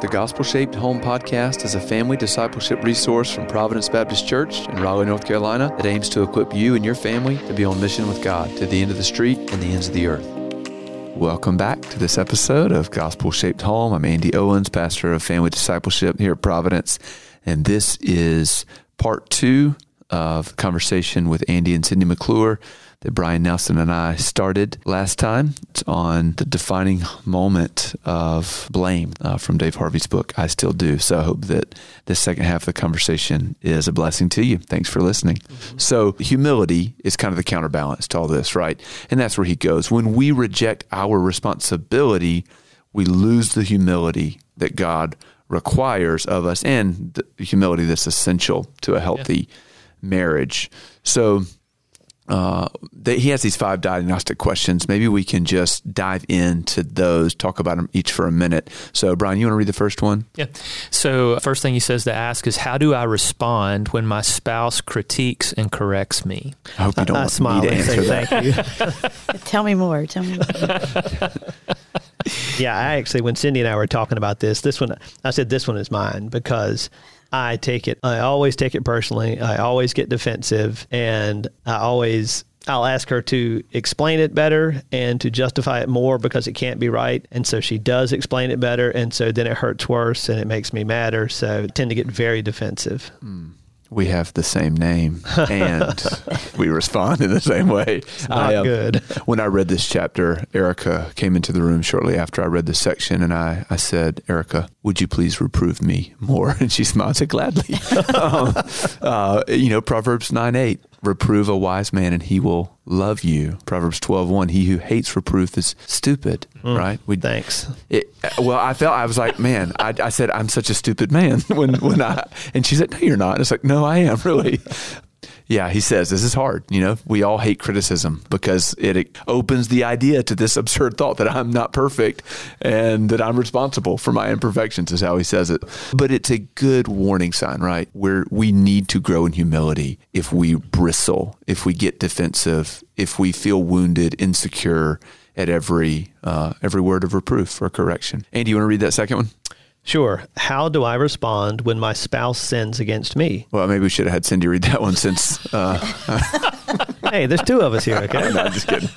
The Gospel Shaped Home podcast is a family discipleship resource from Providence Baptist Church in Raleigh, North Carolina that aims to equip you and your family to be on mission with God to the end of the street and the ends of the earth. Welcome back to this episode of Gospel Shaped Home. I'm Andy Owens, pastor of family discipleship here at Providence, and this is part two of conversation with Andy and Cindy McClure that Brian Nelson and I started last time. It's on the defining moment of blame uh, from Dave Harvey's book, I Still Do. So I hope that the second half of the conversation is a blessing to you. Thanks for listening. Mm-hmm. So humility is kind of the counterbalance to all this, right? And that's where he goes. When we reject our responsibility, we lose the humility that God requires of us and the humility that's essential to a healthy yeah. marriage. So uh, he has these five diagnostic questions. Maybe we can just dive into those, talk about them each for a minute. So, Brian, you want to read the first one? Yeah. So, first thing he says to ask is, How do I respond when my spouse critiques and corrects me? I hope you don't I, want smile me to answer that. Thank you. Tell me more. Tell me more. yeah, I actually, when Cindy and I were talking about this, this one, I said, This one is mine because I take it, I always take it personally. I always get defensive and I always I'll ask her to explain it better and to justify it more because it can't be right. And so she does explain it better. And so then it hurts worse and it makes me madder. So I tend to get very defensive. Mm we have the same name and we respond in the same way. not I, um, good. When I read this chapter, Erica came into the room shortly after I read this section, and I, I said, Erica, would you please reprove me more? And she smiled, said, gladly. um, uh, you know, Proverbs 9 8 reprove a wise man and he will love you. Proverbs 12, 1. He who hates reproof is stupid, mm, right? We, thanks. It, well, I felt, I was like, man, I, I, said, I'm such a stupid man when, when I, and she said, no, you're not. And it's like, no, I am really. Yeah, he says this is hard. You know, we all hate criticism because it opens the idea to this absurd thought that I'm not perfect and that I'm responsible for my imperfections, is how he says it. But it's a good warning sign, right? Where we need to grow in humility if we bristle, if we get defensive, if we feel wounded, insecure at every uh, every word of reproof or correction. Andy, you want to read that second one? Sure. How do I respond when my spouse sins against me? Well, maybe we should have had Cindy read that one since. Uh, hey, there's two of us here, okay? no, I'm just kidding.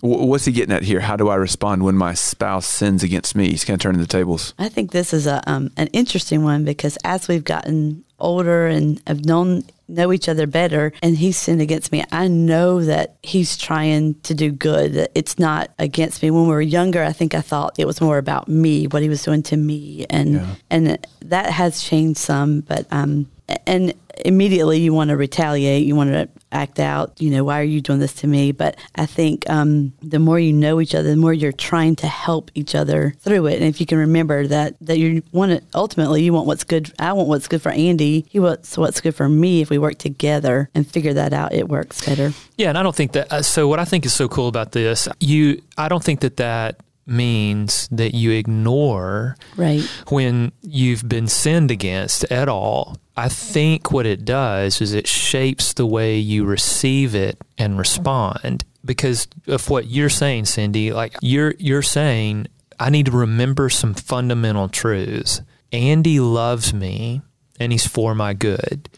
What's he getting at here? How do I respond when my spouse sins against me? He's kind of turning the tables. I think this is a um, an interesting one because as we've gotten older and have known know each other better and he's sinned against me i know that he's trying to do good it's not against me when we were younger i think i thought it was more about me what he was doing to me and yeah. and that has changed some but um and immediately you want to retaliate, you want to act out, you know, why are you doing this to me? But I think um, the more you know each other, the more you're trying to help each other through it. And if you can remember that, that you want to, ultimately, you want what's good. I want what's good for Andy. He wants what's good for me. If we work together and figure that out, it works better. Yeah. And I don't think that, uh, so what I think is so cool about this, you, I don't think that that means that you ignore right when you've been sinned against at all I think what it does is it shapes the way you receive it and respond because of what you're saying, Cindy. Like you're you're saying, I need to remember some fundamental truths. Andy loves me and he's for my good.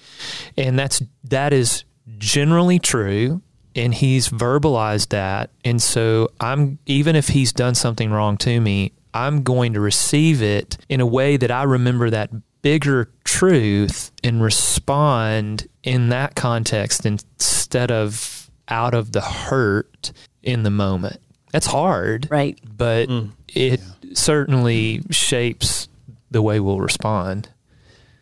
And that's that is generally true and he's verbalized that. And so I'm even if he's done something wrong to me, I'm going to receive it in a way that I remember that bigger truth and respond in that context instead of out of the hurt in the moment. That's hard. Right. But mm. it yeah. certainly shapes the way we'll respond.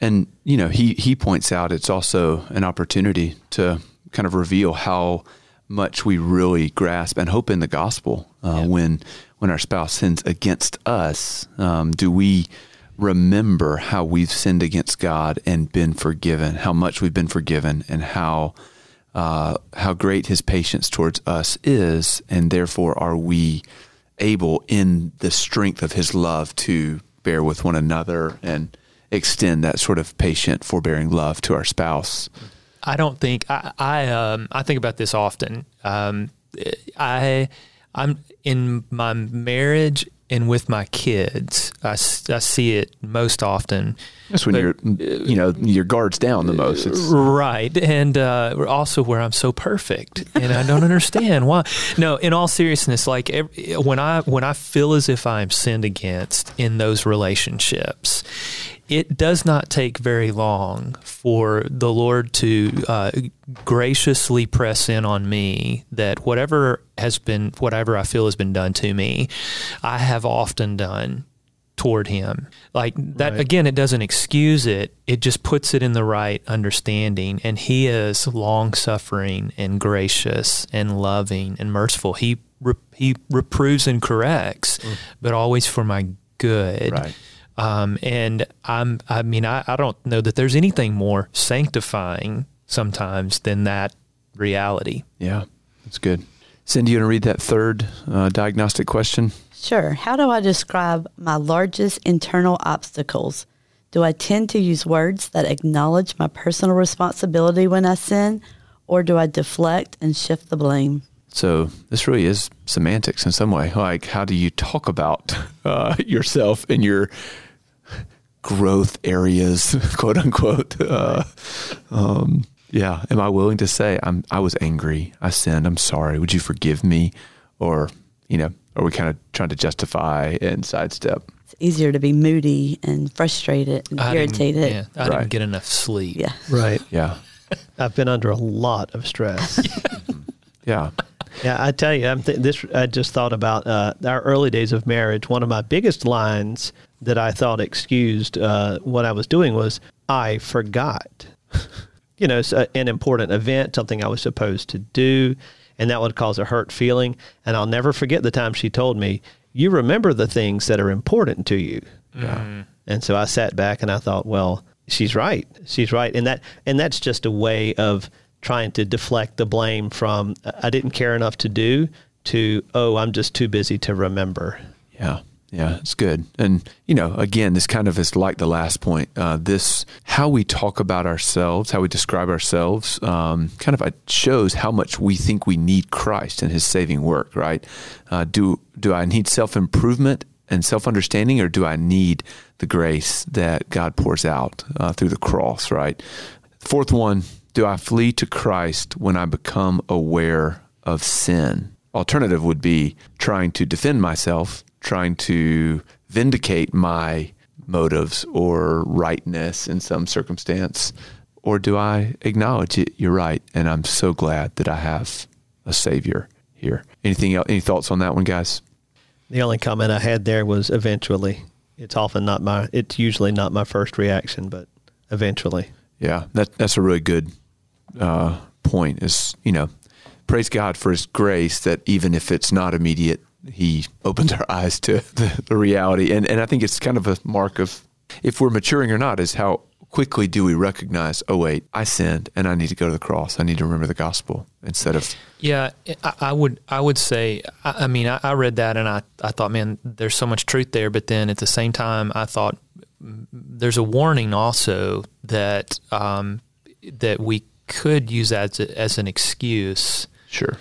And, you know, he, he points out it's also an opportunity to kind of reveal how much we really grasp and hope in the gospel uh, yeah. when when our spouse sins against us. Um, do we remember how we've sinned against God and been forgiven, how much we've been forgiven, and how uh, how great His patience towards us is, and therefore are we able, in the strength of His love, to bear with one another and extend that sort of patient, forbearing love to our spouse. I don't think I I, um, I think about this often. Um, I I'm in my marriage and with my kids. I, I see it most often. That's when you're, you know, your guard's down the most. It's, Right. And uh, also where I'm so perfect and I don't understand why. No, in all seriousness, like every, when I when I feel as if I'm sinned against in those relationships, it does not take very long for the Lord to uh, graciously press in on me that whatever has been, whatever I feel has been done to me, I have often done toward him. Like that Right. again, it doesn't excuse it. It just puts it in the right understanding. And he is long suffering and gracious and loving and merciful. He re- he reproves and corrects, but always for my good. Right. Um, and I'm I mean I, I don't know that there's anything more sanctifying sometimes than that reality. yeah, that's good. Cindy, you want to read that third uh, diagnostic question? Sure. How do I describe my largest internal obstacles? Do I tend to use words that acknowledge my personal responsibility when I sin, or do I deflect and shift the blame? So this really is semantics in some way. Like, how do you talk about uh, yourself and your growth areas, quote unquote? Uh, um, yeah. Am I willing to say I'm? I was angry. I sinned. I'm sorry. Would you forgive me? Or you know, are we kind of trying to justify and sidestep? It's easier to be moody and frustrated and I didn't- irritated. yeah, I Right. didn't get enough sleep. yeah. Right. Yeah. I've been under a lot of stress. Yeah. Yeah, I tell you, I'm th- this. I just thought about uh, our early days of marriage. One of my biggest lines that I thought excused uh, what I was doing was, "I forgot." you know, it's a, an important event, something I was supposed to do, and that would cause a hurt feeling. And I'll never forget the time she told me, "You remember the things that are important to you." Mm-hmm. And so I sat back and I thought, well, she's right. She's right. And that and that's just a way of trying to deflect the blame from I didn't care enough to do to oh, I'm just too busy to remember. Yeah. Yeah, it's good. And, you know, again, this kind of is like the last point. Uh, this, how we talk about ourselves, how we describe ourselves, um, kind of uh, shows how much we think we need Christ and his saving work, right? Uh, do, do I need self improvement and self understanding, or do I need the grace that God pours out uh, through the cross, right? Fourth one, do I flee to Christ when I become aware of sin? Alternative would be trying to defend myself, trying to vindicate my motives or rightness in some circumstance. Or do I acknowledge it? You're right. And I'm so glad that I have a Savior here. Anything else? Any thoughts on that one, guys? The only comment I had there was eventually. It's often not my it's usually not my first reaction, but eventually. Yeah, that that's a really good uh, point. Is you know, praise God for His grace that even if it's not immediate, He opens our eyes to the, the reality. And and I think it's kind of a mark of if we're maturing or not is how quickly do we recognize, oh wait, I sinned and I need to go to the cross. I need to remember the gospel instead of Yeah, I, I would. I would say. I, I mean, I, I read that and I, I thought, man, there's so much truth there. But then at the same time, I thought mm, there's a warning also that um, that we could use that as, a, as an excuse sure.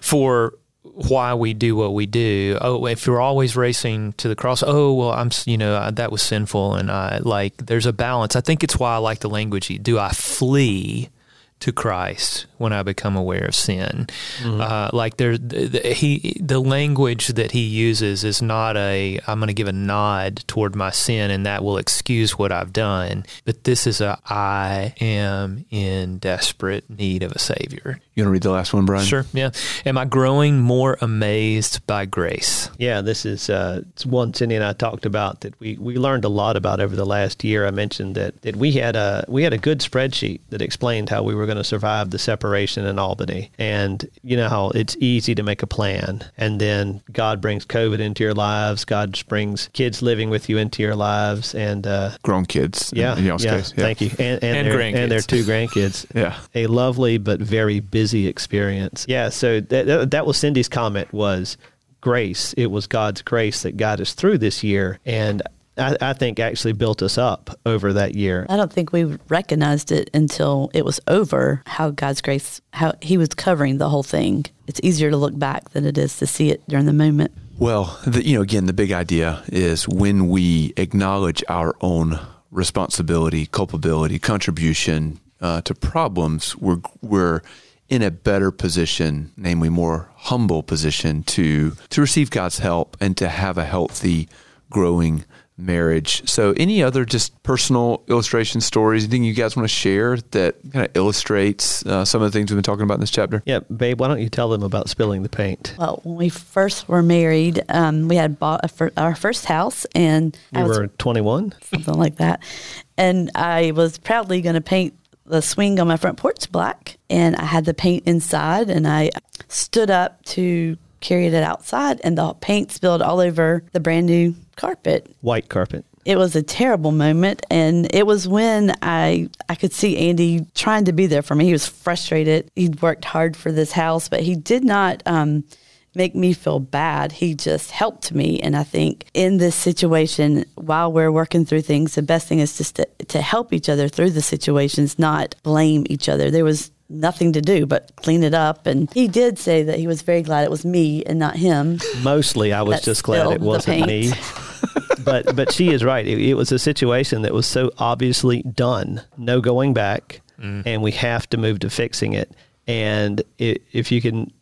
for why we do what we do. Oh, if you're always racing to the cross, oh well, I'm you know that was sinful, and I like there's a balance. I think it's why I like the language. Do I flee to Christ when I become aware of sin? Uh, like there, the, the, he the language that he uses is not a I'm going to give a nod toward my sin, and that will excuse what I've done. But this is a I am in desperate need of a savior. You want to read the last one, Brian? Sure. Yeah. Am I growing more amazed by grace? Yeah, this is uh, it's one Cindy and I talked about that we, we learned a lot about over the last year. I mentioned that, that we had a we had a good spreadsheet that explained how we were going to survive the separation in Albany, and you know how it's easy to make a plan, and then God brings COVID into your lives, God brings kids living with you into your lives, and uh, Grown kids. yeah, in yeah, case. Yeah. thank you, and and, And their, and their two grandkids Yeah. a lovely but very busy experience. Yeah, so that, that, that was Cindy's comment was grace. It was God's grace that got us through this year, and I, I think actually built us up over that year. I don't think we recognized it until it was over how God's grace, how He was covering the whole thing. It's easier to look back than it is to see it during the moment. Well, the, you know, again, the big idea is when we acknowledge our own responsibility, culpability, contribution uh, to problems, we're we're in a better position, namely more humble position to to receive God's help and to have a healthy, growing marriage. So, any other just personal illustration stories? Anything you guys want to share that kind of illustrates uh, some of the things we've been talking about in this chapter? Yeah, babe, why don't you tell them about spilling the paint? Well, when we first were married, um, we had bought fir- our first house, and you I was were 21? something like that, and I was proudly going to paint the swing on my front porch black, and I had the paint inside, and I stood up to carry it outside, and the paint spilled all over the brand new carpet. White carpet. It was a terrible moment, and it was when I I could see Andy trying to be there for me. He was frustrated. He'd worked hard for this house, but he did not um, make me feel bad. He just helped me, and I think in this situation, while we're working through things, the best thing is just to, to help each other through the situations, not blame each other. There was nothing to do but clean it up, and he did say that he was very glad it was me and not him. Mostly, I was just glad it wasn't me. but but she is right. It, it was a situation that was so obviously done, no going back, mm. and we have to move to fixing it. And it, if you can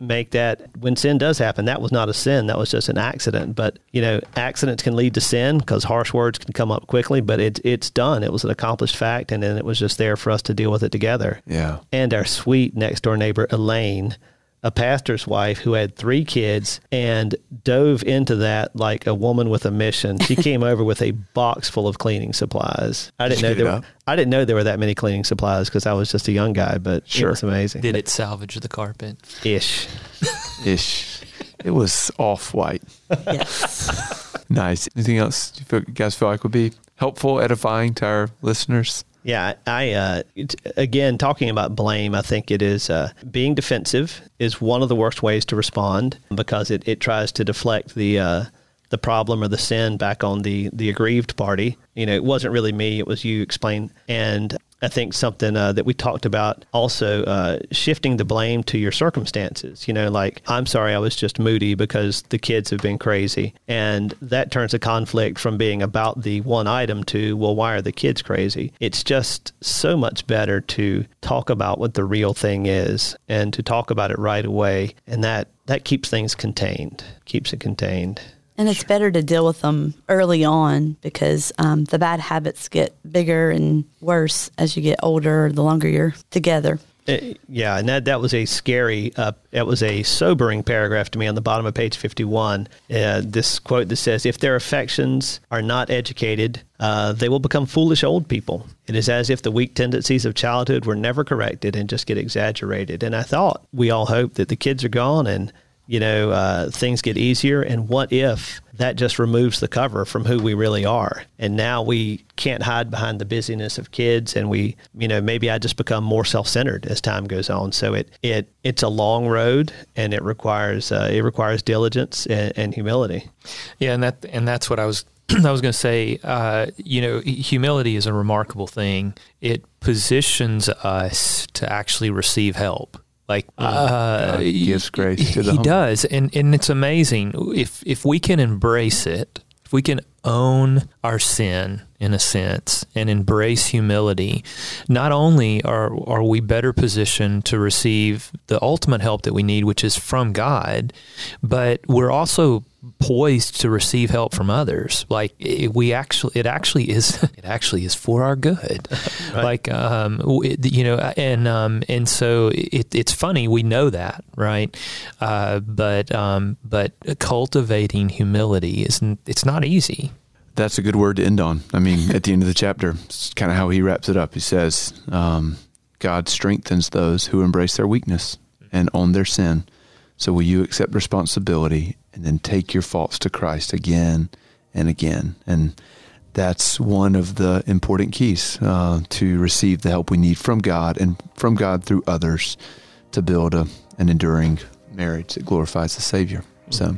make that when sin does happen, that was not a sin. That was just an accident. But you know, accidents can lead to sin because harsh words can come up quickly. But it, it's done. It was an accomplished fact, and then it was just there for us to deal with it together Yeah. and our sweet next door neighbor Elaine, a pastor's wife who had three kids and dove into that like a woman with a mission. She came over with a box full of cleaning supplies. I didn't Did know there were, I didn't know there were that many cleaning supplies because I was just a young guy, but Sure. it was amazing. Did it salvage the carpet? Ish. Ish. It was off white. Yes. Nice. Anything else you guys feel like would be helpful, edifying to our listeners? Yeah, I uh, again talking about blame. I think it is uh, being defensive is one of the worst ways to respond because it, it tries to deflect the uh, the problem or the sin back on the the aggrieved party. You know, it wasn't really me; it was you. Explain, and I think something uh, that we talked about also uh, shifting the blame to your circumstances. You know, like I'm sorry, I was just moody because the kids have been crazy, and that turns a conflict from being about the one item to well, why are the kids crazy? It's just so much better to talk about what the real thing is and to talk about it right away, and that that keeps things contained, keeps it contained. And it's better to deal with them early on because um, the bad habits get bigger and worse as you get older, the longer you're together. Uh, yeah, and that that was a scary, uh, that was a sobering paragraph to me on the bottom of page fifty-one. Uh, this quote that says, "If their affections are not educated, uh, they will become foolish old people. It is as if the weak tendencies of childhood were never corrected and just get exaggerated." And I thought we all hope that the kids are gone and you know uh, things get easier. And what if that just removes the cover from who we really are? And now we can't hide behind the busyness of kids, and we, you know, maybe I just become more self-centered as time goes on. So it it it's a long road, and it requires uh, it requires diligence and, and humility. Yeah, and that and that's what I was I was going to say. Uh, you know, humility is a remarkable thing. It positions us to actually receive help. Like uh, God gives grace to the he humble. does, and and it's amazing if if we can embrace it, if we can own our sin in a sense and embrace humility, not only are are we better positioned to receive the ultimate help that we need, which is from God, but we're also poised to receive help from others. Like it, we actually, it actually is, it actually is for our good. Like, um, it- you know, and um, and so it, it's funny we know that, right? Uh, but um, but cultivating humility isn't. It's not easy. That's a good word to end on. I mean, at the end of the chapter, it's kind of how he wraps it up. He says, um, God strengthens those who embrace their weakness and own their sin. So will you accept responsibility and then take your faults to Christ again and again? And that's one of the important keys uh, to receive the help we need from God and from God through others to build a, an enduring marriage that glorifies the Savior. So,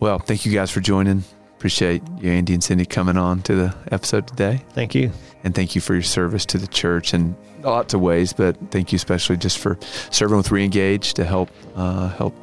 well, thank you guys for joining. Appreciate you, Andy and Cindy, coming on to the episode today. Thank you. And thank you for your service to the church in lots of ways, but thank you especially just for serving with Reengage to help uh, help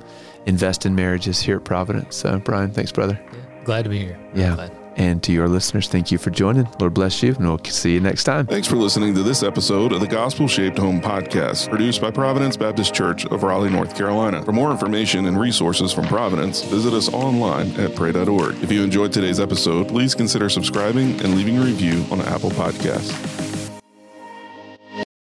invest in marriages here at Providence. Brian, thanks, brother. Yeah, glad to be here. Yeah. Glad. And to your listeners, thank you for joining. Lord bless you, and we'll see you next time. Thanks for listening to this episode of the Gospel Shaped Home Podcast, produced by Providence Baptist Church of Raleigh, North Carolina. For more information and resources from Providence, visit us online at pray.org. If you enjoyed today's episode, please consider subscribing and leaving a review on Apple Podcasts.